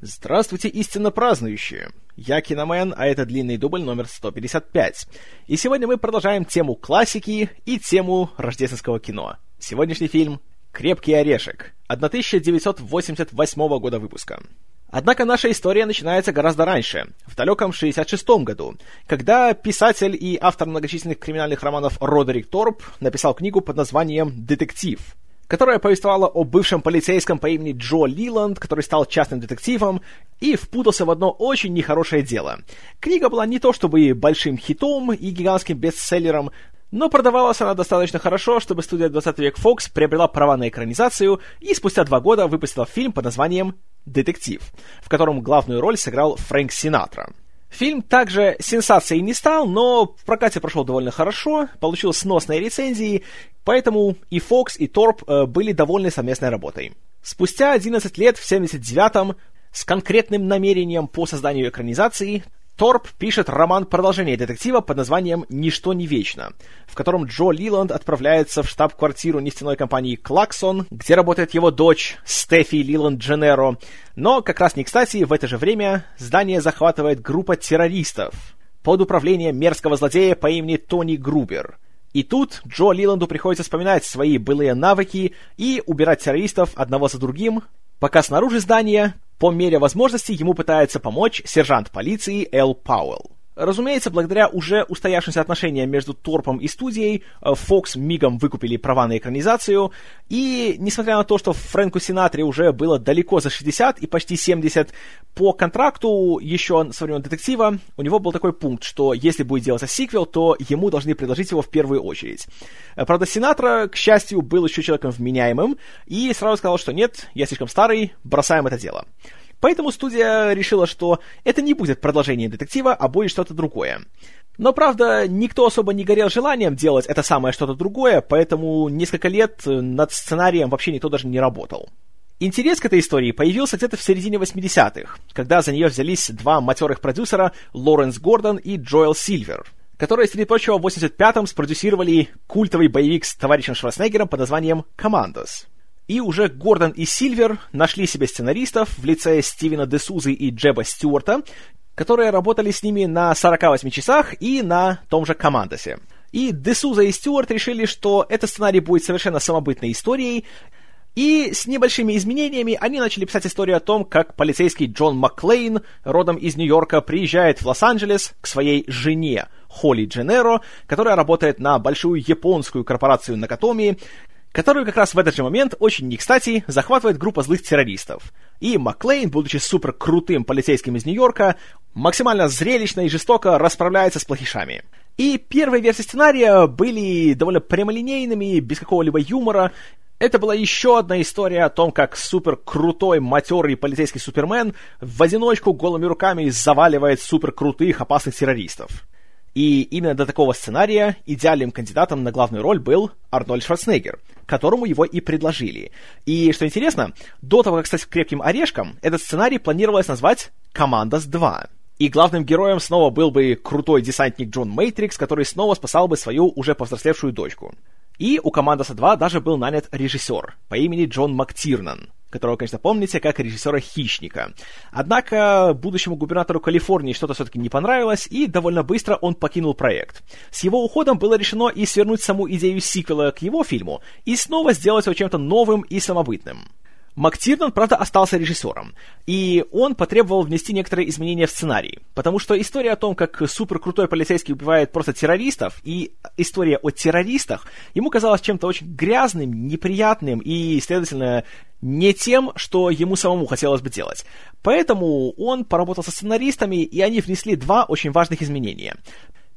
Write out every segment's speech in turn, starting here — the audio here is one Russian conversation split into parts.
Здравствуйте, истинно празднующие! Я Киномен, а это длинный дубль номер 155. И сегодня мы продолжаем тему классики и тему рождественского кино. Сегодняшний фильм «Крепкий орешек» 1988 года выпуска. Однако наша история начинается гораздо раньше, в далеком 66-м году, когда писатель и автор многочисленных криминальных романов Родерик Торп написал книгу под названием «Детектив», которая повествовала о бывшем полицейском по имени Джо Лиланд, который стал частным детективом и впутался в одно очень нехорошее дело. Книга была не то чтобы большим хитом и гигантским бестселлером, но продавалась она достаточно хорошо, чтобы студия 20 век Fox приобрела права на экранизацию и спустя два года выпустила фильм под названием «Детектив», в котором главную роль сыграл Фрэнк Синатра. Фильм также сенсацией не стал, но в прокате прошел довольно хорошо, получил сносные рецензии, поэтому и Фокс, и Торп э, были довольны совместной работой. Спустя 11 лет, в 79-м, с конкретным намерением по созданию экранизации, Торп пишет роман продолжения детектива под названием «Ничто не вечно», в котором Джо Лиланд отправляется в штаб-квартиру нефтяной компании «Клаксон», где работает его дочь Стефи Лиланд Дженеро. Но как раз не кстати, в это же время здание захватывает группа террористов под управлением мерзкого злодея по имени Тони Грубер. И тут Джо Лиланду приходится вспоминать свои былые навыки и убирать террористов одного за другим, пока снаружи здания по мере возможности ему пытается помочь сержант полиции Эл Пауэлл. Разумеется, благодаря уже устоявшимся отношениям между Торпом и студией, э, Fox мигом выкупили права на экранизацию, и несмотря на то, что Фрэнку Синатре уже было далеко за 60 и почти 70, по контракту еще со времен детектива у него был такой пункт, что если будет делаться сиквел, то ему должны предложить его в первую очередь. Э, правда, Синатра, к счастью, был еще человеком вменяемым, и сразу сказал, что нет, я слишком старый, бросаем это дело. Поэтому студия решила, что это не будет продолжение детектива, а будет что-то другое. Но, правда, никто особо не горел желанием делать это самое что-то другое, поэтому несколько лет над сценарием вообще никто даже не работал. Интерес к этой истории появился где-то в середине 80-х, когда за нее взялись два матерых продюсера Лоренс Гордон и Джоэл Сильвер, которые, среди прочего, в 85-м спродюсировали культовый боевик с товарищем Шварценеггером под названием «Командос». И уже Гордон и Сильвер нашли себе сценаристов в лице Стивена Десузы и Джеба Стюарта, которые работали с ними на 48 часах и на том же Командосе. И Десуза и Стюарт решили, что этот сценарий будет совершенно самобытной историей, и с небольшими изменениями они начали писать историю о том, как полицейский Джон Макклейн, родом из Нью-Йорка, приезжает в Лос-Анджелес к своей жене Холли Дженеро, которая работает на большую японскую корпорацию Накатоми, которую как раз в этот же момент, очень не кстати, захватывает группа злых террористов. И Маклейн, будучи супер крутым полицейским из Нью-Йорка, максимально зрелищно и жестоко расправляется с плохишами. И первые версии сценария были довольно прямолинейными, без какого-либо юмора. Это была еще одна история о том, как супер крутой, матерый полицейский супермен в одиночку голыми руками заваливает супер крутых, опасных террористов. И именно до такого сценария идеальным кандидатом на главную роль был Арнольд Шварценеггер, которому его и предложили. И, что интересно, до того, как стать крепким орешком, этот сценарий планировалось назвать «Командос 2». И главным героем снова был бы крутой десантник Джон Мейтрикс, который снова спасал бы свою уже повзрослевшую дочку. И у Командоса 2 даже был нанят режиссер по имени Джон Мактирнан, которого, конечно, помните как режиссера «Хищника». Однако будущему губернатору Калифорнии что-то все-таки не понравилось, и довольно быстро он покинул проект. С его уходом было решено и свернуть саму идею сиквела к его фильму, и снова сделать его чем-то новым и самобытным. Мактирнан, правда, остался режиссером, и он потребовал внести некоторые изменения в сценарий, потому что история о том, как суперкрутой полицейский убивает просто террористов, и история о террористах ему казалась чем-то очень грязным, неприятным и, следовательно, не тем, что ему самому хотелось бы делать. Поэтому он поработал со сценаристами, и они внесли два очень важных изменения.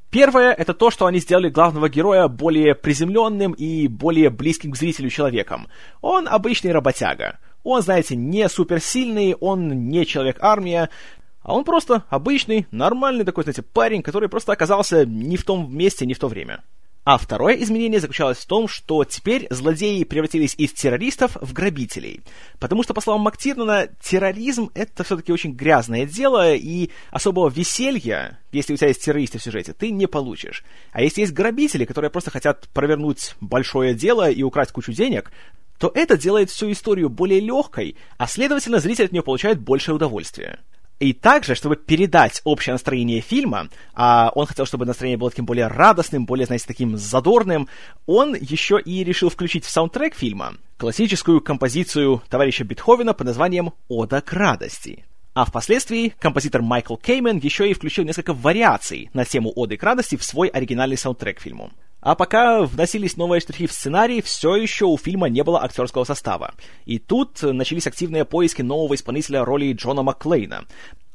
Первое — это то, что они сделали главного героя более приземленным и более близким к зрителю человеком. Он обычный работяга. Он, знаете, не суперсильный, он не человек-армия, а он просто обычный, нормальный такой, знаете, парень, который просто оказался не в том месте, не в то время. А второе изменение заключалось в том, что теперь злодеи превратились из террористов в грабителей. Потому что, по словам Мактирнана, терроризм — это все-таки очень грязное дело, и особого веселья, если у тебя есть террористы в сюжете, ты не получишь. А если есть грабители, которые просто хотят провернуть большое дело и украсть кучу денег, то это делает всю историю более легкой, а следовательно зритель от нее получает большее удовольствие. И также, чтобы передать общее настроение фильма, а он хотел, чтобы настроение было таким более радостным, более, знаете, таким задорным, он еще и решил включить в саундтрек фильма классическую композицию товарища Бетховена под названием «Ода к радости». А впоследствии композитор Майкл Кеймен еще и включил несколько вариаций на тему «Оды к радости» в свой оригинальный саундтрек фильму. А пока вносились новые штрихи в сценарий, все еще у фильма не было актерского состава. И тут начались активные поиски нового исполнителя роли Джона Макклейна.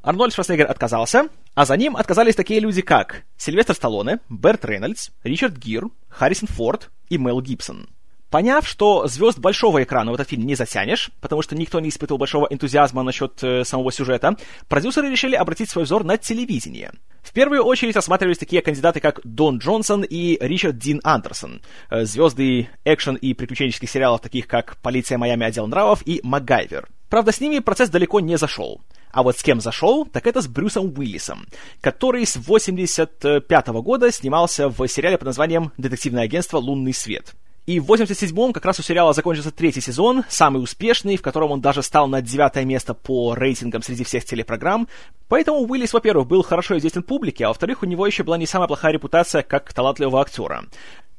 Арнольд Шварценеггер отказался, а за ним отказались такие люди, как Сильвестр Сталлоне, Берт Рейнольдс, Ричард Гир, Харрисон Форд и Мел Гибсон. Поняв, что звезд большого экрана в этот фильм не затянешь, потому что никто не испытывал большого энтузиазма насчет э, самого сюжета, продюсеры решили обратить свой взор на телевидение. В первую очередь осматривались такие кандидаты, как Дон Джонсон и Ричард Дин Андерсон, э, звезды экшен и приключенческих сериалов, таких как «Полиция Майами. Отдел нравов» и «МакГайвер». Правда, с ними процесс далеко не зашел. А вот с кем зашел, так это с Брюсом Уиллисом, который с 85 года снимался в сериале под названием «Детективное агентство Лунный свет». И в 87-м как раз у сериала закончился третий сезон, самый успешный, в котором он даже стал на девятое место по рейтингам среди всех телепрограмм. Поэтому Уиллис, во-первых, был хорошо известен публике, а во-вторых, у него еще была не самая плохая репутация как талантливого актера.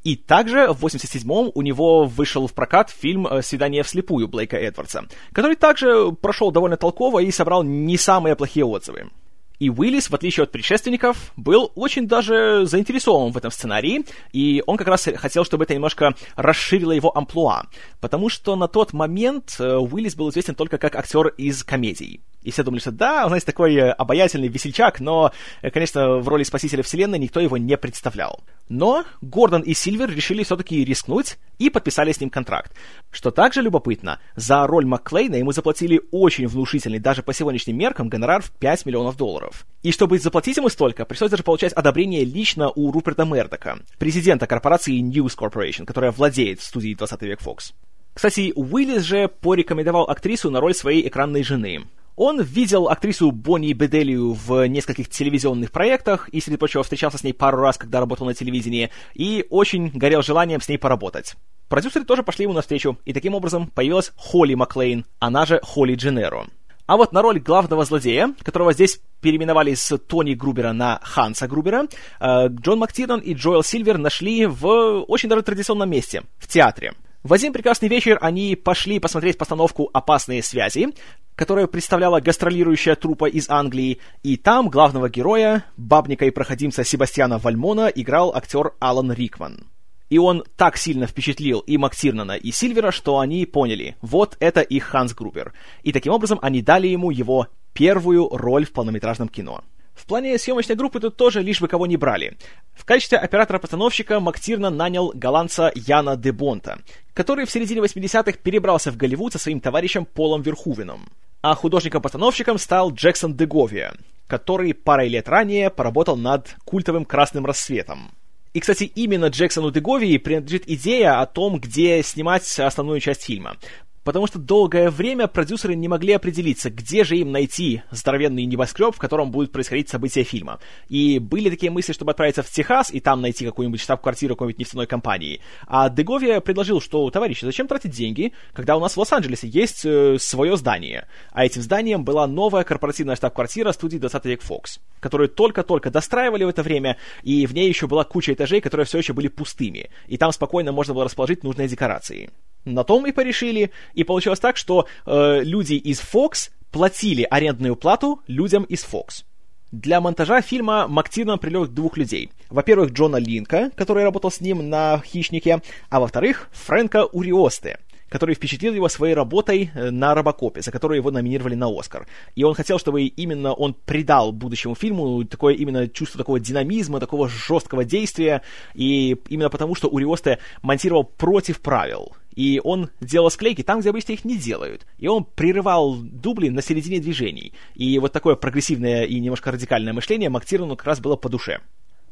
И также в 87-м у него вышел в прокат фильм э, «Свидание вслепую» Блейка Эдвардса, который также прошел довольно толково и собрал не самые плохие отзывы. И Уиллис, в отличие от предшественников, был очень даже заинтересован в этом сценарии, и он как раз хотел, чтобы это немножко расширило его амплуа, потому что на тот момент э, Уиллис был известен только как актер из комедий. И все думали, что да, он, знаете, такой э, обаятельный весельчак, но, э, конечно, в роли спасителя вселенной никто его не представлял. Но Гордон и Сильвер решили все-таки рискнуть и подписали с ним контракт. Что также любопытно, за роль Макклейна ему заплатили очень внушительный, даже по сегодняшним меркам, гонорар в 5 миллионов долларов. И чтобы заплатить ему столько, пришлось даже получать одобрение лично у Руперта Мердока, президента корпорации News Corporation, которая владеет студией 20 век Fox. Кстати, Уиллис же порекомендовал актрису на роль своей экранной жены. Он видел актрису Бонни Беделию в нескольких телевизионных проектах и, среди прочего, встречался с ней пару раз, когда работал на телевидении, и очень горел желанием с ней поработать. Продюсеры тоже пошли ему навстречу, и таким образом появилась Холли Маклейн, она же Холли Дженеро. А вот на роль главного злодея, которого здесь переименовали с Тони Грубера на Ханса Грубера, э, Джон Мактирнан и Джоэл Сильвер нашли в очень даже традиционном месте, в театре. В один прекрасный вечер они пошли посмотреть постановку «Опасные связи», которая представляла гастролирующая труппа из Англии, и там главного героя, бабника и проходимца Себастьяна Вальмона, играл актер Алан Рикман. И он так сильно впечатлил и Мактирнана, и Сильвера, что они поняли, вот это их Ханс Грубер. И таким образом они дали ему его первую роль в полнометражном кино. В плане съемочной группы тут тоже лишь бы кого не брали. В качестве оператора-постановщика Мактирна нанял голландца Яна де Бонта, который в середине 80-х перебрался в Голливуд со своим товарищем Полом Верхувеном. А художником-постановщиком стал Джексон Деговия, который парой лет ранее поработал над культовым «Красным рассветом». И, кстати, именно Джексону Деговии принадлежит идея о том, где снимать основную часть фильма потому что долгое время продюсеры не могли определиться, где же им найти здоровенный небоскреб, в котором будут происходить события фильма. И были такие мысли, чтобы отправиться в Техас и там найти какую-нибудь штаб-квартиру какой-нибудь нефтяной компании. А Деговия предложил, что, товарищи, зачем тратить деньги, когда у нас в Лос-Анджелесе есть э, свое здание. А этим зданием была новая корпоративная штаб-квартира студии 20 век Fox, которую только-только достраивали в это время, и в ней еще была куча этажей, которые все еще были пустыми. И там спокойно можно было расположить нужные декорации. На том и порешили, и получилось так, что э, люди из Fox платили арендную плату людям из Fox. Для монтажа фильма Мактирнан привлек двух людей. Во-первых, Джона Линка, который работал с ним на «Хищнике», а во-вторых, Фрэнка Уриосте, который впечатлил его своей работой э, на Робокопе, за которую его номинировали на Оскар. И он хотел, чтобы именно он придал будущему фильму такое именно чувство такого динамизма, такого жесткого действия, и именно потому, что Уриосте монтировал против правил. И он делал склейки там, где обычно их не делают. И он прерывал дубли на середине движений. И вот такое прогрессивное и немножко радикальное мышление Мактирну как раз было по душе.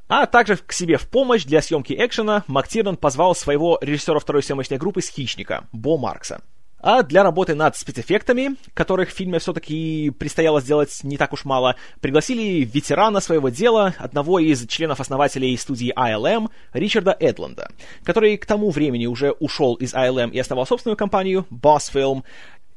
А также к себе в помощь для съемки экшена Мактирнан позвал своего режиссера второй съемочной группы с «Хищника» Бо Маркса. А для работы над спецэффектами, которых в фильме все-таки предстояло сделать не так уж мало, пригласили ветерана своего дела, одного из членов-основателей студии ILM, Ричарда Эдланда, который к тому времени уже ушел из ILM и основал собственную компанию Boss Film,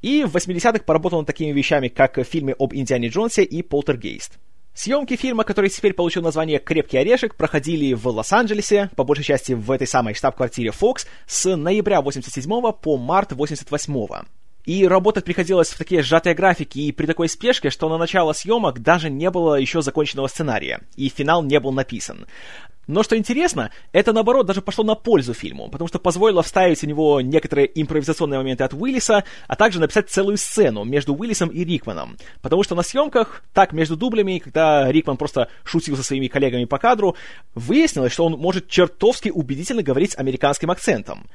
и в 80-х поработал над такими вещами, как в фильме об Индиане Джонсе и Полтергейст. Съемки фильма, который теперь получил название «Крепкий орешек», проходили в Лос-Анджелесе, по большей части в этой самой штаб-квартире Fox, с ноября 87 по март 88 и работать приходилось в такие сжатые графики и при такой спешке, что на начало съемок даже не было еще законченного сценария, и финал не был написан. Но что интересно, это наоборот даже пошло на пользу фильму, потому что позволило вставить в него некоторые импровизационные моменты от Уиллиса, а также написать целую сцену между Уиллисом и Рикманом. Потому что на съемках, так между дублями, когда Рикман просто шутил со своими коллегами по кадру, выяснилось, что он может чертовски убедительно говорить с американским акцентом.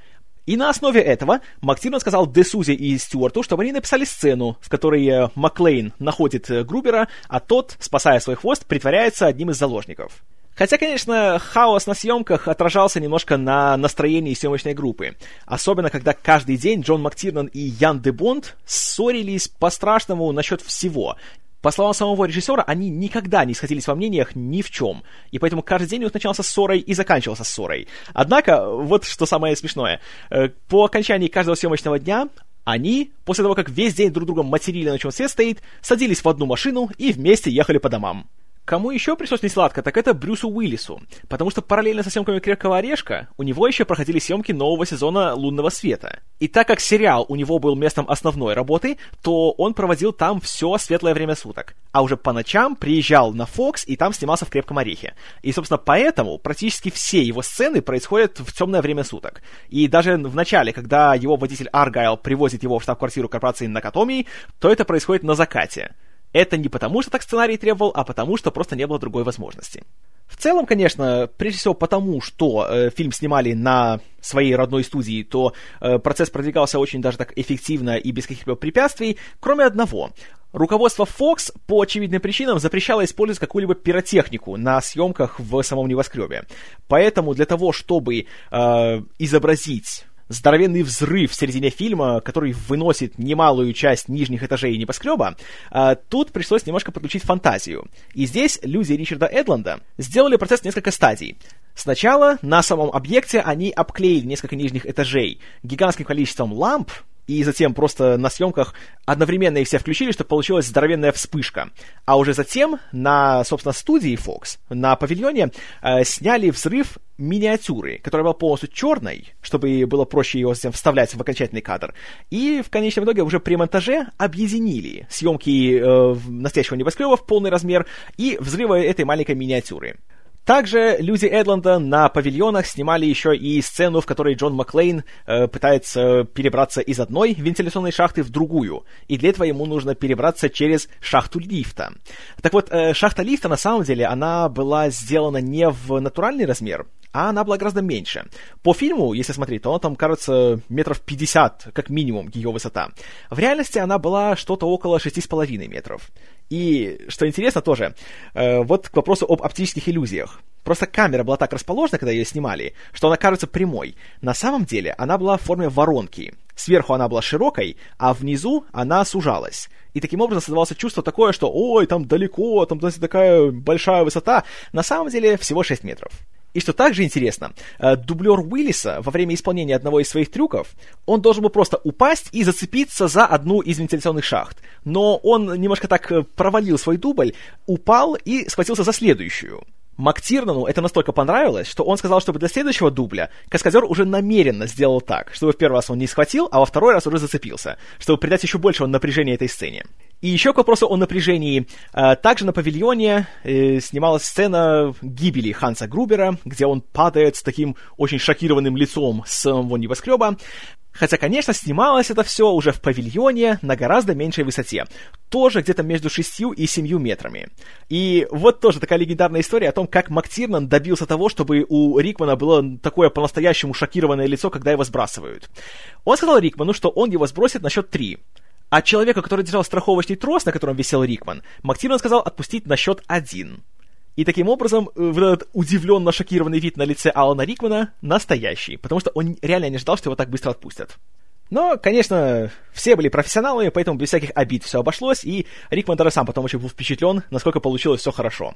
И на основе этого Мактирман сказал Десузе и Стюарту, чтобы они написали сцену, в которой э, Маклейн находит э, Грубера, а тот, спасая свой хвост, притворяется одним из заложников. Хотя, конечно, хаос на съемках отражался немножко на настроении съемочной группы. Особенно, когда каждый день Джон Мактирнан и Ян де Бонд ссорились по-страшному насчет всего. По словам самого режиссера, они никогда не сходились во мнениях ни в чем, и поэтому каждый день у них начинался ссорой и заканчивался ссорой. Однако, вот что самое смешное, э, по окончании каждого съемочного дня они, после того, как весь день друг другом материли, на чем свет стоит, садились в одну машину и вместе ехали по домам. Кому еще пришлось несладко, так это Брюсу Уиллису, потому что параллельно со съемками «Крепкого орешка» у него еще проходили съемки нового сезона «Лунного света». И так как сериал у него был местом основной работы, то он проводил там все светлое время суток, а уже по ночам приезжал на Fox и там снимался в «Крепком орехе». И, собственно, поэтому практически все его сцены происходят в темное время суток. И даже в начале, когда его водитель Аргайл привозит его в штаб-квартиру корпорации Накатомии, то это происходит на закате. Это не потому, что так сценарий требовал, а потому, что просто не было другой возможности. В целом, конечно, прежде всего потому, что э, фильм снимали на своей родной студии, то э, процесс продвигался очень даже так эффективно и без каких-либо препятствий, кроме одного. Руководство Fox по очевидным причинам запрещало использовать какую-либо пиротехнику на съемках в самом небоскребе. Поэтому для того, чтобы э, изобразить здоровенный взрыв в середине фильма, который выносит немалую часть нижних этажей небоскреба, а, тут пришлось немножко подключить фантазию. И здесь люди Ричарда Эдланда сделали процесс несколько стадий. Сначала на самом объекте они обклеили несколько нижних этажей гигантским количеством ламп, и затем просто на съемках одновременно их все включили, чтобы получилась здоровенная вспышка. А уже затем на, собственно, студии Fox, на павильоне, э, сняли взрыв миниатюры, которая была полностью черной, чтобы было проще ее затем вставлять в окончательный кадр. И в конечном итоге уже при монтаже объединили съемки э, настоящего небоскреба в полный размер и взрывы этой маленькой миниатюры. Также люди Эдланда на павильонах снимали еще и сцену, в которой Джон Маклейн э, пытается перебраться из одной вентиляционной шахты в другую, и для этого ему нужно перебраться через шахту лифта. Так вот, э, шахта лифта на самом деле, она была сделана не в натуральный размер, а она была гораздо меньше. По фильму, если смотреть, то она там, кажется, метров 50, как минимум, ее высота. В реальности она была что-то около 6,5 метров. И, что интересно тоже, э, вот к вопросу об оптических иллюзиях. Просто камера была так расположена, когда ее снимали, что она кажется прямой. На самом деле она была в форме воронки. Сверху она была широкой, а внизу она сужалась. И таким образом создавалось чувство такое, что «Ой, там далеко, там такая большая высота». На самом деле всего 6 метров. И что также интересно, э, дублер Уиллиса во время исполнения одного из своих трюков, он должен был просто упасть и зацепиться за одну из вентиляционных шахт. Но он немножко так э, провалил свой дубль, упал и схватился за следующую. Мактирнану это настолько понравилось, что он сказал, чтобы для следующего дубля каскадер уже намеренно сделал так, чтобы в первый раз он не схватил, а во второй раз уже зацепился, чтобы придать еще большего напряжения этой сцене. И еще к вопросу о напряжении. А, также на павильоне э, снималась сцена гибели Ханса Грубера, где он падает с таким очень шокированным лицом с самого небоскреба. Хотя, конечно, снималось это все уже в павильоне на гораздо меньшей высоте. Тоже где-то между 6 и 7 метрами. И вот тоже такая легендарная история о том, как Мактирнан добился того, чтобы у Рикмана было такое по-настоящему шокированное лицо, когда его сбрасывают. Он сказал Рикману, что он его сбросит на счет 3. А человека, который держал страховочный трос, на котором висел Рикман, Мактирман сказал отпустить на счет один. И таким образом, э, вот этот удивленно шокированный вид на лице Алана Рикмана настоящий, потому что он реально не ждал, что его так быстро отпустят. Но, конечно, все были профессионалами, поэтому без всяких обид все обошлось, и Рик Монтера сам потом очень был впечатлен, насколько получилось все хорошо.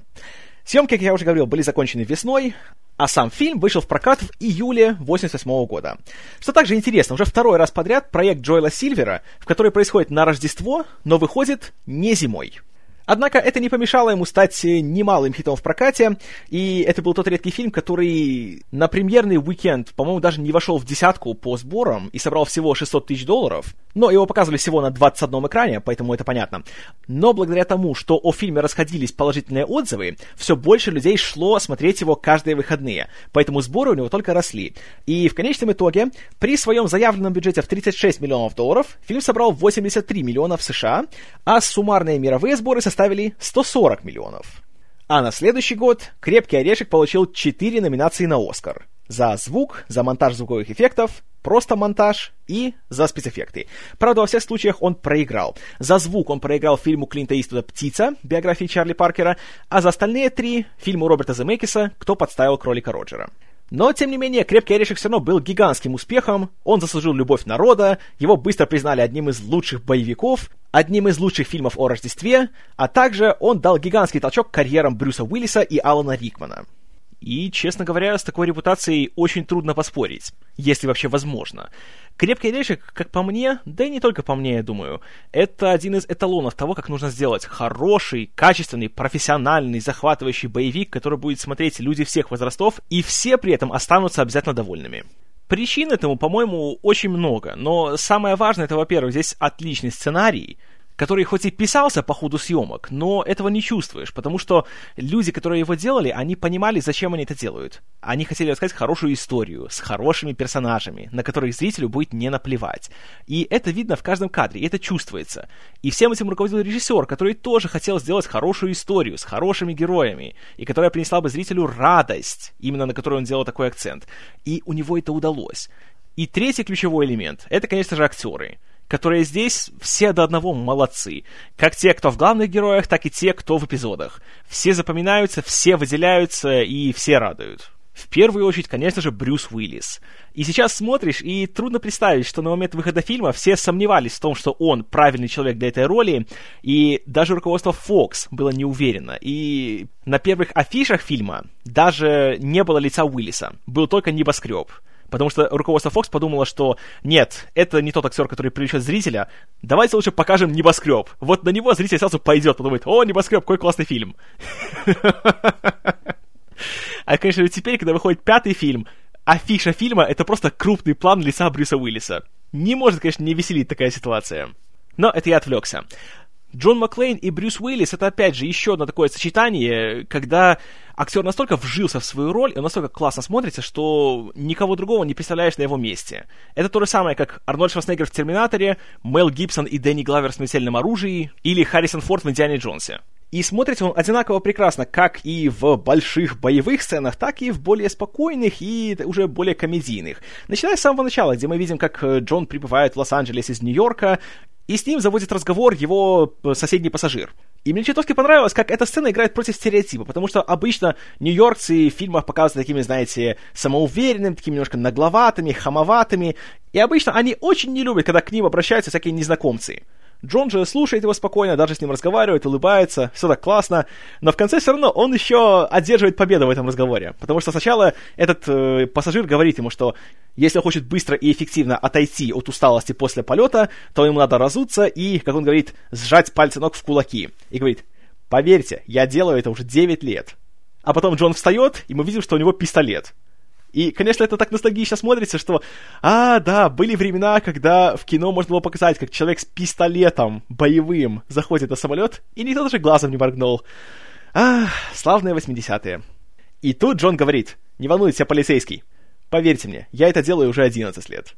Съемки, как я уже говорил, были закончены весной, а сам фильм вышел в прокат в июле 88 года. Что также интересно, уже второй раз подряд проект Джоэла Сильвера, в который происходит на Рождество, но выходит не зимой. Однако это не помешало ему стать немалым хитом в прокате, и это был тот редкий фильм, который на премьерный уикенд, по-моему, даже не вошел в десятку по сборам и собрал всего 600 тысяч долларов, но его показывали всего на 21 экране, поэтому это понятно. Но благодаря тому, что о фильме расходились положительные отзывы, все больше людей шло смотреть его каждые выходные, поэтому сборы у него только росли. И в конечном итоге, при своем заявленном бюджете в 36 миллионов долларов, фильм собрал 83 миллионов США, а суммарные мировые сборы составили составили 140 миллионов. А на следующий год «Крепкий орешек» получил 4 номинации на «Оскар». За звук, за монтаж звуковых эффектов, просто монтаж и за спецэффекты. Правда, во всех случаях он проиграл. За звук он проиграл фильму Клинта Иствуда «Птица», биографии Чарли Паркера, а за остальные три — фильму Роберта Земекиса «Кто подставил кролика Роджера». Но, тем не менее, «Крепкий орешек» все равно был гигантским успехом, он заслужил любовь народа, его быстро признали одним из лучших боевиков, одним из лучших фильмов о Рождестве, а также он дал гигантский толчок карьерам Брюса Уиллиса и Алана Рикмана. И, честно говоря, с такой репутацией очень трудно поспорить, если вообще возможно. «Крепкий орешек», как по мне, да и не только по мне, я думаю, это один из эталонов того, как нужно сделать хороший, качественный, профессиональный, захватывающий боевик, который будет смотреть люди всех возрастов, и все при этом останутся обязательно довольными. Причин этому, по-моему, очень много, но самое важное это, во-первых, здесь отличный сценарий, который хоть и писался по ходу съемок, но этого не чувствуешь, потому что люди, которые его делали, они понимали, зачем они это делают. Они хотели рассказать хорошую историю с хорошими персонажами, на которых зрителю будет не наплевать. И это видно в каждом кадре, и это чувствуется. И всем этим руководил режиссер, который тоже хотел сделать хорошую историю с хорошими героями, и которая принесла бы зрителю радость, именно на которую он делал такой акцент. И у него это удалось. И третий ключевой элемент — это, конечно же, актеры которые здесь все до одного молодцы. Как те, кто в главных героях, так и те, кто в эпизодах. Все запоминаются, все выделяются и все радуют. В первую очередь, конечно же, Брюс Уиллис. И сейчас смотришь, и трудно представить, что на момент выхода фильма все сомневались в том, что он правильный человек для этой роли, и даже руководство Fox было не уверено. И на первых афишах фильма даже не было лица Уиллиса, был только небоскреб. Потому что руководство Fox подумало, что нет, это не тот актер, который привлечет зрителя. Давайте лучше покажем небоскреб. Вот на него зритель сразу пойдет, подумает, о, небоскреб, какой классный фильм. А, конечно, теперь, когда выходит пятый фильм, афиша фильма — это просто крупный план лица Брюса Уиллиса. Не может, конечно, не веселить такая ситуация. Но это я отвлекся. Джон Маклейн и Брюс Уиллис это опять же еще одно такое сочетание, когда актер настолько вжился в свою роль, и он настолько классно смотрится, что никого другого не представляешь на его месте. Это то же самое, как Арнольд Шварценеггер в «Терминаторе», Мел Гибсон и Дэнни Главер в «Смертельном оружии» или Харрисон Форд в «Индиане Джонсе». И смотрится он одинаково прекрасно, как и в больших боевых сценах, так и в более спокойных и уже более комедийных. Начиная с самого начала, где мы видим, как Джон прибывает в Лос-Анджелес из Нью-Йорка, и с ним заводит разговор его э, соседний пассажир. И мне чертовски понравилось, как эта сцена играет против стереотипа, потому что обычно нью-йоркцы в фильмах показывают такими, знаете, самоуверенными, такими немножко нагловатыми, хамоватыми, и обычно они очень не любят, когда к ним обращаются всякие незнакомцы. Джон же слушает его спокойно, даже с ним разговаривает, улыбается, все так классно, но в конце все равно он еще одерживает победу в этом разговоре, потому что сначала этот э, пассажир говорит ему, что если он хочет быстро и эффективно отойти от усталости после полета, то ему надо разуться и, как он говорит, сжать пальцы ног в кулаки. И говорит, поверьте, я делаю это уже 9 лет. А потом Джон встает, и мы видим, что у него пистолет. И, конечно, это так ностальгично смотрится, что, а, да, были времена, когда в кино можно было показать, как человек с пистолетом боевым заходит на самолет, и никто даже глазом не моргнул. А, славные 80-е. И тут Джон говорит, не волнуйтесь, я полицейский. Поверьте мне, я это делаю уже 11 лет.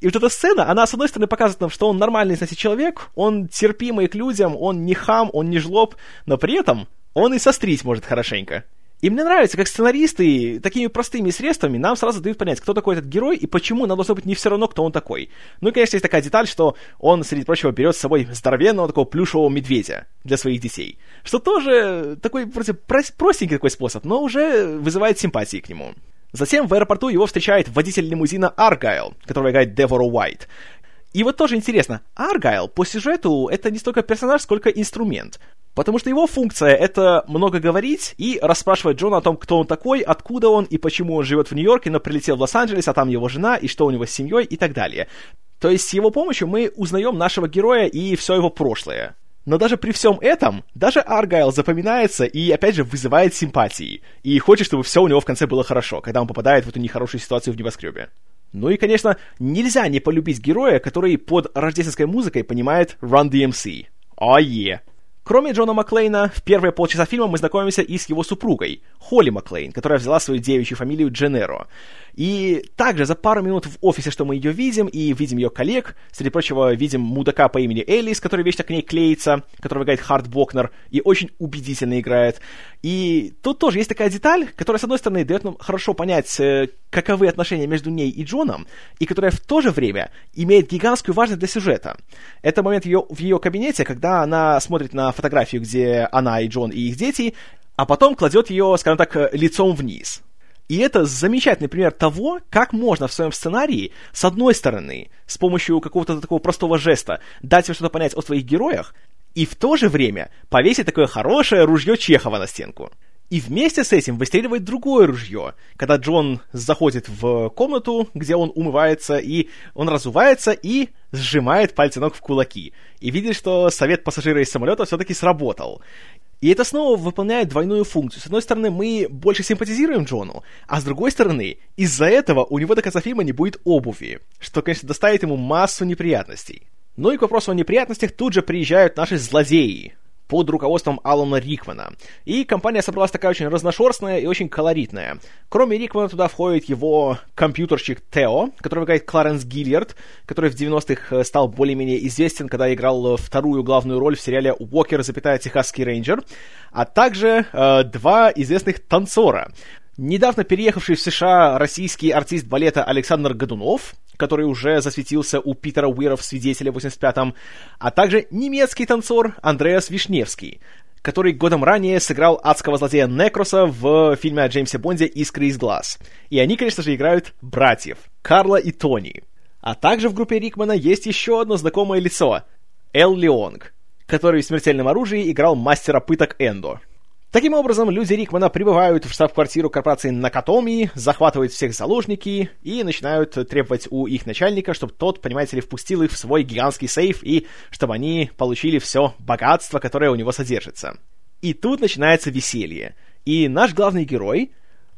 И вот эта сцена, она, с одной стороны, показывает нам, что он нормальный, значит, человек, он терпимый к людям, он не хам, он не жлоб, но при этом он и сострить может хорошенько. И мне нравится, как сценаристы такими простыми средствами нам сразу дают понять, кто такой этот герой и почему нам должно быть не все равно, кто он такой. Ну и, конечно, есть такая деталь, что он, среди прочего, берет с собой здоровенного такого плюшевого медведя для своих детей. Что тоже такой вроде простенький такой способ, но уже вызывает симпатии к нему. Затем в аэропорту его встречает водитель лимузина Аргайл, которого играет Девора Уайт. И вот тоже интересно, Аргайл по сюжету это не столько персонаж, сколько инструмент. Потому что его функция — это много говорить и расспрашивать Джона о том, кто он такой, откуда он и почему он живет в Нью-Йорке, но прилетел в Лос-Анджелес, а там его жена, и что у него с семьей и так далее. То есть с его помощью мы узнаем нашего героя и все его прошлое. Но даже при всем этом, даже Аргайл запоминается и, опять же, вызывает симпатии. И хочет, чтобы все у него в конце было хорошо, когда он попадает в эту нехорошую ситуацию в небоскребе. Ну и, конечно, нельзя не полюбить героя, который под рождественской музыкой понимает Run DMC. О, oh! Yeah. Кроме Джона Маклейна, в первые полчаса фильма мы знакомимся и с его супругой, Холли Маклейн, которая взяла свою девичью фамилию Дженеро. И также за пару минут в офисе, что мы ее видим, и видим ее коллег, среди прочего, видим мудака по имени Элис, который вечно к ней клеится, которого играет Харт Бокнер, и очень убедительно играет. И тут тоже есть такая деталь, которая, с одной стороны, дает нам хорошо понять, э, каковы отношения между ней и Джоном, и которая в то же время имеет гигантскую важность для сюжета. Это момент ее, в ее кабинете, когда она смотрит на фотографию, где она и Джон и их дети, а потом кладет ее, скажем так, лицом вниз. И это замечательный пример того, как можно в своем сценарии, с одной стороны, с помощью какого-то такого простого жеста, дать себе что-то понять о своих героях, и в то же время повесить такое хорошее ружье Чехова на стенку. И вместе с этим выстреливает другое ружье, когда Джон заходит в комнату, где он умывается, и он разувается и сжимает пальцы ног в кулаки. И видит, что совет пассажира из самолета все-таки сработал. И это снова выполняет двойную функцию. С одной стороны, мы больше симпатизируем Джону, а с другой стороны, из-за этого у него до конца фильма не будет обуви, что, конечно, доставит ему массу неприятностей. Ну и к вопросу о неприятностях тут же приезжают наши злодеи, под руководством Алана Рикмана. И компания собралась такая очень разношерстная и очень колоритная. Кроме Рикмана туда входит его компьютерщик Тео, который играет Кларенс Гиллиард, который в 90-х э, стал более-менее известен, когда играл вторую главную роль в сериале «Уокер, запятая Техасский рейнджер», а также э, два известных танцора. Недавно переехавший в США российский артист балета Александр Годунов, который уже засветился у Питера Уира в «Свидетеле» в 85-м, а также немецкий танцор Андреас Вишневский, который годом ранее сыграл адского злодея Некроса в фильме о Джеймсе Бонде «Искры из глаз». И они, конечно же, играют братьев, Карла и Тони. А также в группе Рикмана есть еще одно знакомое лицо — Эл Леонг, который в «Смертельном оружии» играл мастера пыток Эндо. Таким образом, люди Рикмана прибывают в штаб-квартиру корпорации Накатоми, захватывают всех заложники и начинают требовать у их начальника, чтобы тот, понимаете ли, впустил их в свой гигантский сейф и чтобы они получили все богатство, которое у него содержится. И тут начинается веселье. И наш главный герой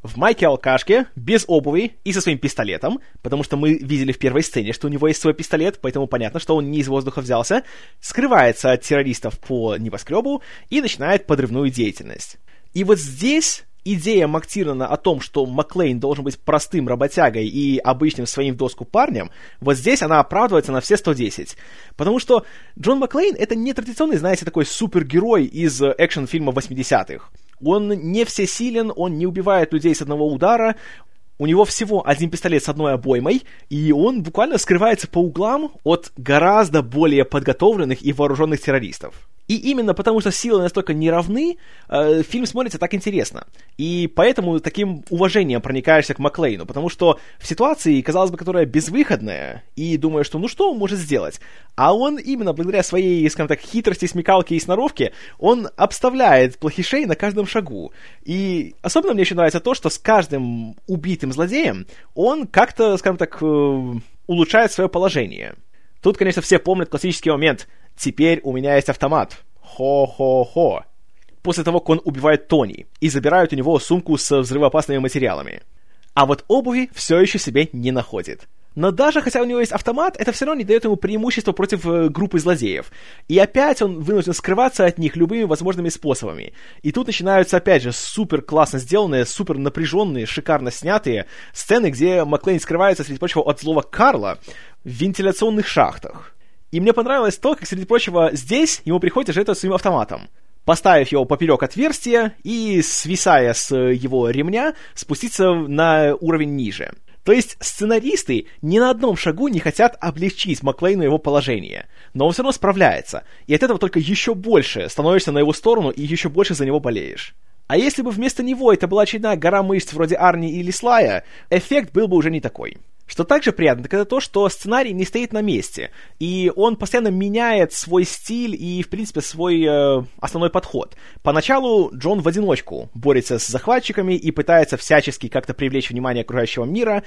в майке-алкашке, без обуви и со своим пистолетом, потому что мы видели в первой сцене, что у него есть свой пистолет, поэтому понятно, что он не из воздуха взялся, скрывается от террористов по небоскребу и начинает подрывную деятельность. И вот здесь идея Мактирнана о том, что Маклейн должен быть простым работягой и обычным своим в доску парнем, вот здесь она оправдывается на все 110. Потому что Джон Маклейн это не традиционный, знаете, такой супергерой из экшн-фильма 80-х. Он не всесилен, он не убивает людей с одного удара, у него всего один пистолет с одной обоймой, и он буквально скрывается по углам от гораздо более подготовленных и вооруженных террористов. И именно потому, что силы настолько неравны, э, фильм смотрится так интересно. И поэтому таким уважением проникаешься к Маклейну, потому что в ситуации, казалось бы, которая безвыходная, и думаешь, что ну что он может сделать? А он именно благодаря своей, скажем так, хитрости, смекалке и сноровке, он обставляет плохишей на каждом шагу. И особенно мне еще нравится то, что с каждым убитым злодеем он как-то, скажем так, э, улучшает свое положение. Тут, конечно, все помнят классический момент – Теперь у меня есть автомат. Хо-хо-хо. После того, как он убивает Тони и забирает у него сумку с взрывоопасными материалами. А вот обуви все еще себе не находит. Но даже хотя у него есть автомат, это все равно не дает ему преимущества против э, группы злодеев. И опять он вынужден скрываться от них любыми возможными способами. И тут начинаются, опять же, супер классно сделанные, супер напряженные, шикарно снятые сцены, где Маклейн скрывается, среди прочего, от злого Карла в вентиляционных шахтах. И мне понравилось то, как, среди прочего, здесь ему приходится жертвовать своим автоматом. Поставив его поперек отверстия и, свисая с его ремня, спуститься на уровень ниже. То есть сценаристы ни на одном шагу не хотят облегчить Маклейну его положение, но он все равно справляется, и от этого только еще больше становишься на его сторону и еще больше за него болеешь. А если бы вместо него это была очередная гора мышц вроде Арни или Слая, эффект был бы уже не такой. Что также приятно, так это то, что сценарий не стоит на месте, и он постоянно меняет свой стиль и, в принципе, свой э, основной подход. Поначалу Джон в одиночку борется с захватчиками и пытается всячески как-то привлечь внимание окружающего мира,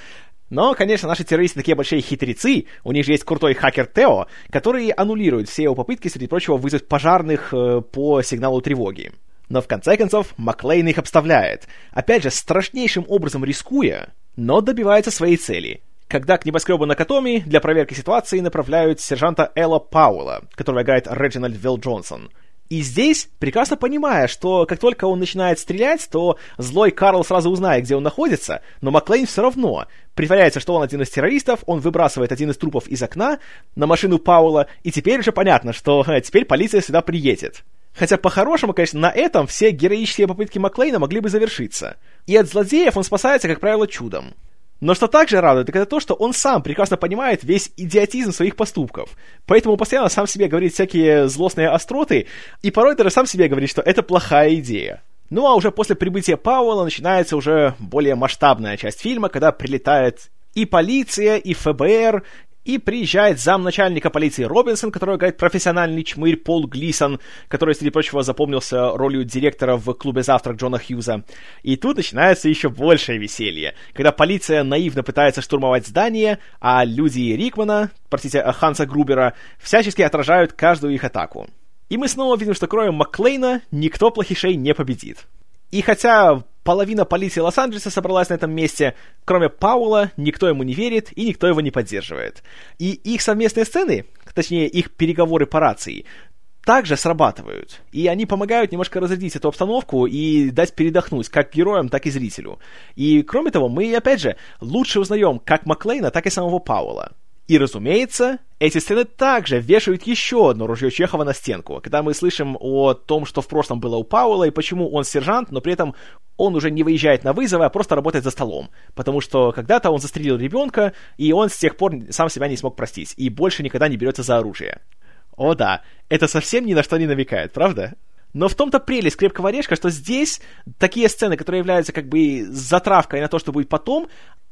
но, конечно, наши террористы такие большие хитрецы, у них же есть крутой хакер Тео, который аннулирует все его попытки, среди прочего, вызвать пожарных э, по сигналу тревоги. Но в конце концов Маклейн их обставляет, опять же, страшнейшим образом рискуя, но добивается своей цели. Когда к небоскребу Накатоми для проверки ситуации направляют сержанта Элла Пауэлла, которого играет Реджинальд Вилл Джонсон. И здесь, прекрасно понимая, что как только он начинает стрелять, то злой Карл сразу узнает, где он находится, но Маклейн все равно притворяется, что он один из террористов, он выбрасывает один из трупов из окна на машину Пауэлла, и теперь уже понятно, что теперь полиция сюда приедет. Хотя по-хорошему, конечно, на этом все героические попытки Маклейна могли бы завершиться. И от злодеев он спасается, как правило, чудом. Но что также радует, так это то, что он сам прекрасно понимает весь идиотизм своих поступков. Поэтому постоянно сам себе говорит всякие злостные остроты, и порой даже сам себе говорит, что это плохая идея. Ну а уже после прибытия Пауэлла начинается уже более масштабная часть фильма, когда прилетает и полиция, и ФБР, и приезжает замначальника полиции Робинсон, который играет профессиональный чмырь Пол Глисон, который, среди прочего, запомнился ролью директора в клубе «Завтрак» Джона Хьюза. И тут начинается еще большее веселье, когда полиция наивно пытается штурмовать здание, а люди Рикмана, простите, Ханса Грубера, всячески отражают каждую их атаку. И мы снова видим, что кроме Маклейна никто плохишей не победит. И хотя половина полиции Лос-Анджелеса собралась на этом месте, кроме Паула, никто ему не верит и никто его не поддерживает. И их совместные сцены, точнее их переговоры по рации, также срабатывают. И они помогают немножко разрядить эту обстановку и дать передохнуть как героям, так и зрителю. И кроме того, мы, опять же, лучше узнаем как Маклейна, так и самого Пауэлла. И, разумеется, эти сцены также вешают еще одно ружье Чехова на стенку, когда мы слышим о том, что в прошлом было у Пауэлла и почему он сержант, но при этом он уже не выезжает на вызовы, а просто работает за столом. Потому что когда-то он застрелил ребенка, и он с тех пор сам себя не смог простить, и больше никогда не берется за оружие. О да, это совсем ни на что не намекает, правда? Но в том-то прелесть крепкого орешка, что здесь такие сцены, которые являются как бы затравкой на то, что будет потом,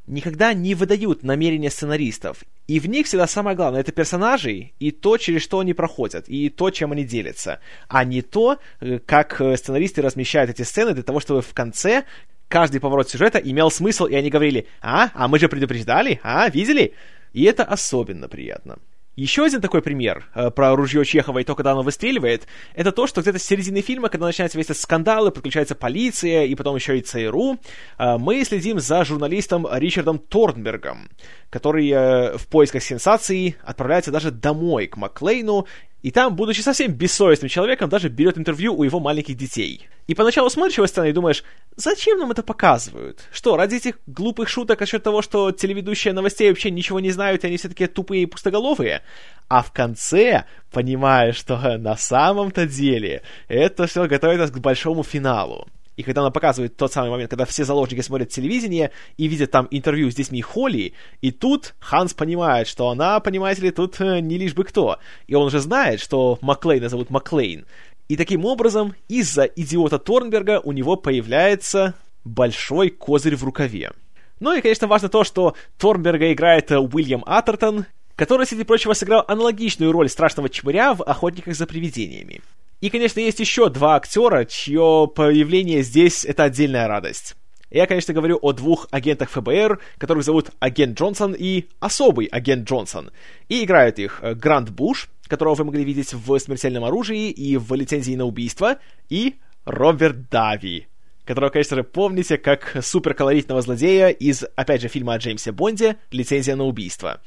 никогда не выдают намерения сценаристов. И в них всегда самое главное — это персонажи и то, через что они проходят, и то, чем они делятся, а не то, э, как э, сценаристы размещают эти сцены для того, чтобы в конце каждый поворот сюжета имел смысл, и они говорили «А, а мы же предупреждали, а, видели?» И это особенно приятно. Еще один такой пример э, про ружье Чехова и то, когда оно выстреливает, это то, что где-то с середины фильма, когда начинаются весь этот скандалы, подключается полиция и потом еще и ЦРУ, э, мы следим за журналистом Ричардом Торнбергом, который э, в поисках сенсаций отправляется даже домой к Маклейну и там, будучи совсем бессовестным человеком, даже берет интервью у его маленьких детей. И поначалу смотришь его сцену и думаешь, зачем нам это показывают? Что, ради этих глупых шуток насчет того, что телеведущие новостей вообще ничего не знают, и они все такие тупые и пустоголовые? А в конце понимаешь, что на самом-то деле это все готовит нас к большому финалу. И когда она показывает тот самый момент, когда все заложники смотрят телевидение и видят там интервью с детьми Холли, и тут Ханс понимает, что она, понимаете ли, тут э, не лишь бы кто. И он уже знает, что Маклейна зовут Маклейн. И таким образом, из-за идиота Торнберга у него появляется большой козырь в рукаве. Ну и, конечно, важно то, что Торнберга играет э, Уильям Атертон, который, среди прочего, сыграл аналогичную роль страшного чмыря в «Охотниках за привидениями». И, конечно, есть еще два актера, чье появление здесь — это отдельная радость. Я, конечно, говорю о двух агентах ФБР, которых зовут агент Джонсон и особый агент Джонсон. И играют их э, Грант Буш, которого вы могли видеть в «Смертельном оружии» и в «Лицензии на убийство», и Роберт Дави, которого, конечно же, помните как суперколоритного злодея из, опять же, фильма о Джеймсе Бонде «Лицензия на убийство».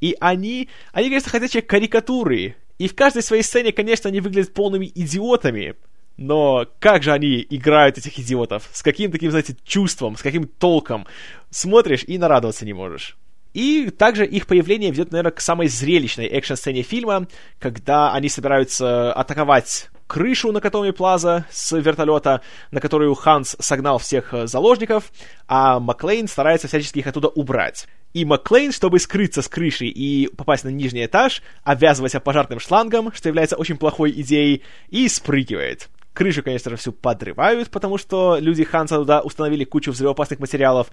И они, они, конечно, ходячие карикатуры и в каждой своей сцене, конечно, они выглядят полными идиотами, но как же они играют этих идиотов? С каким таким, знаете, чувством, с каким толком? Смотришь и нарадоваться не можешь. И также их появление ведет, наверное, к самой зрелищной экшн-сцене фильма, когда они собираются атаковать крышу на Накатоми Плаза с вертолета, на которую Ханс согнал всех э, заложников, а Маклейн старается всячески их оттуда убрать. И Маклейн, чтобы скрыться с крыши и попасть на нижний этаж, обвязывается пожарным шлангом, что является очень плохой идеей, и спрыгивает. Крышу, конечно же, всю подрывают, потому что люди Ханса туда установили кучу взрывоопасных материалов.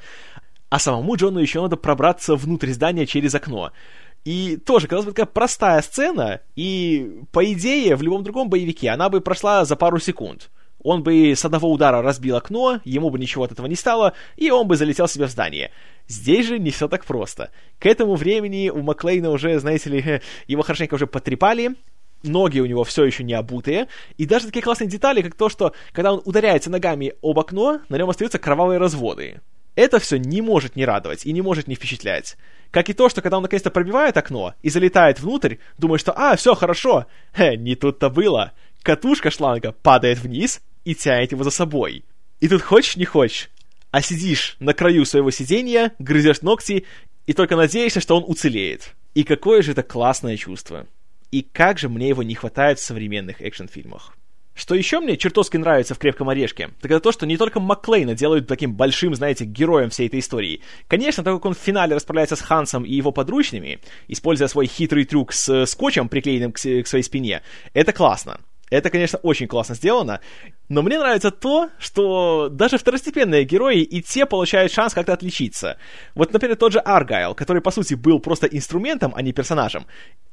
а самому Джону еще надо пробраться внутрь здания через окно. И тоже, казалось бы, такая простая сцена, и, по идее, в любом другом боевике она бы прошла за пару секунд. Он бы с одного удара разбил окно, ему бы ничего от этого не стало, и он бы залетел себе в здание. Здесь же не все так просто. К этому времени у Маклейна уже, знаете ли, его хорошенько уже потрепали, ноги у него все еще не обутые, и даже такие классные детали, как то, что когда он ударяется ногами об окно, на нем остаются кровавые разводы. Это все не может не радовать и не может не впечатлять. Как и то, что когда он наконец-то пробивает окно и залетает внутрь, думает, что «А, все хорошо!» Хе, не тут-то было. Катушка шланга падает вниз и тянет его за собой. И тут хочешь не хочешь, а сидишь на краю своего сиденья, грызешь ногти и только надеешься, что он уцелеет. И какое же это классное чувство. И как же мне его не хватает в современных экшн-фильмах. Что еще мне чертовски нравится в «Крепком орешке», так это то, что не только Макклейна делают таким большим, знаете, героем всей этой истории. Конечно, так как он в финале расправляется с Хансом и его подручными, используя свой хитрый трюк с скотчем, приклеенным к, к своей спине, это классно. Это, конечно, очень классно сделано, но мне нравится то, что даже второстепенные герои и те получают шанс как-то отличиться. Вот, например, тот же Аргайл, который, по сути, был просто инструментом, а не персонажем.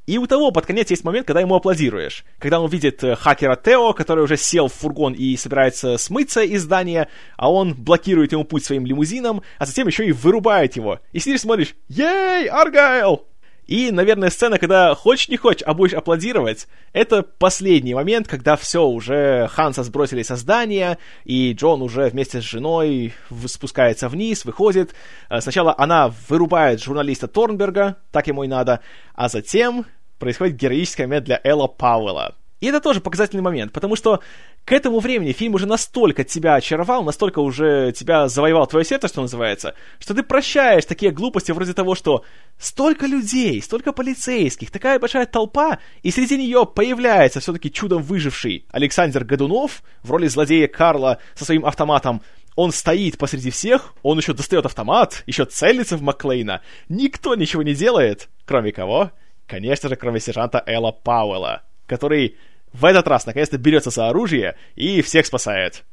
И у того под конец есть момент, когда ему аплодируешь. Когда он видит э, хакера Тео, который уже сел в фургон и собирается смыться из здания, а он блокирует ему путь своим лимузином, а затем еще и вырубает его. И сидишь смотришь, ей, Аргайл! И, наверное, сцена, когда хочешь не хочешь, а будешь аплодировать, это последний момент, когда все, уже Ханса сбросили со здания, и Джон уже вместе с женой спускается вниз, выходит. Э, сначала она вырубает журналиста Торнберга, так ему и надо, а затем происходит героический момент для Элла Пауэлла. И это тоже показательный момент, потому что к этому времени фильм уже настолько тебя очаровал, настолько уже тебя завоевал твое сердце, что называется, что ты прощаешь такие глупости вроде того, что столько людей, столько полицейских, такая большая толпа, и среди нее появляется все-таки чудом выживший Александр Годунов в роли злодея Карла со своим автоматом, он стоит посреди всех, он еще достает автомат, еще целится в Маклейна. Никто ничего не делает, кроме кого? Конечно же, кроме сержанта Элла Пауэлла, который в этот раз наконец-то берется за оружие и всех спасает.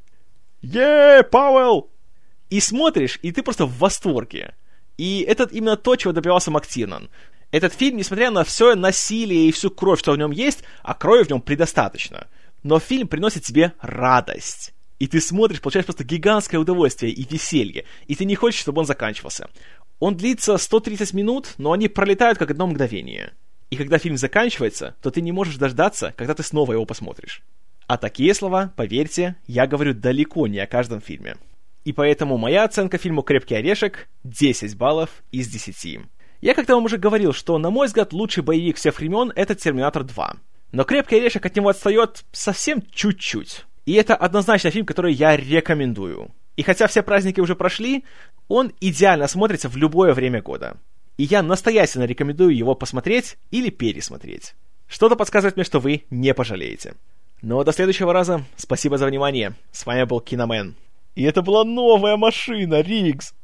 Е, Пауэлл! И смотришь, и ты просто в восторге. И это именно то, чего добивался МакТирнан. Этот фильм, несмотря на все насилие и всю кровь, что в нем есть, а крови в нем предостаточно. Но фильм приносит тебе радость. И ты смотришь, получаешь просто гигантское удовольствие и веселье, и ты не хочешь, чтобы он заканчивался. Он длится 130 минут, но они пролетают как одно мгновение. И когда фильм заканчивается, то ты не можешь дождаться, когда ты снова его посмотришь. А такие слова, поверьте, я говорю далеко не о каждом фильме. И поэтому моя оценка фильму «Крепкий орешек» 10 баллов из 10. Я как-то вам уже говорил, что, на мой взгляд, лучший боевик всех времен — это «Терминатор 2». Но «Крепкий орешек» от него отстает совсем чуть-чуть. И это однозначно фильм, который я рекомендую. И хотя все праздники уже прошли, он идеально смотрится в любое время года и я настоятельно рекомендую его посмотреть или пересмотреть. Что-то подсказывает мне, что вы не пожалеете. Ну а до следующего раза, спасибо за внимание. С вами был Киномен. И это была новая машина, Рикс.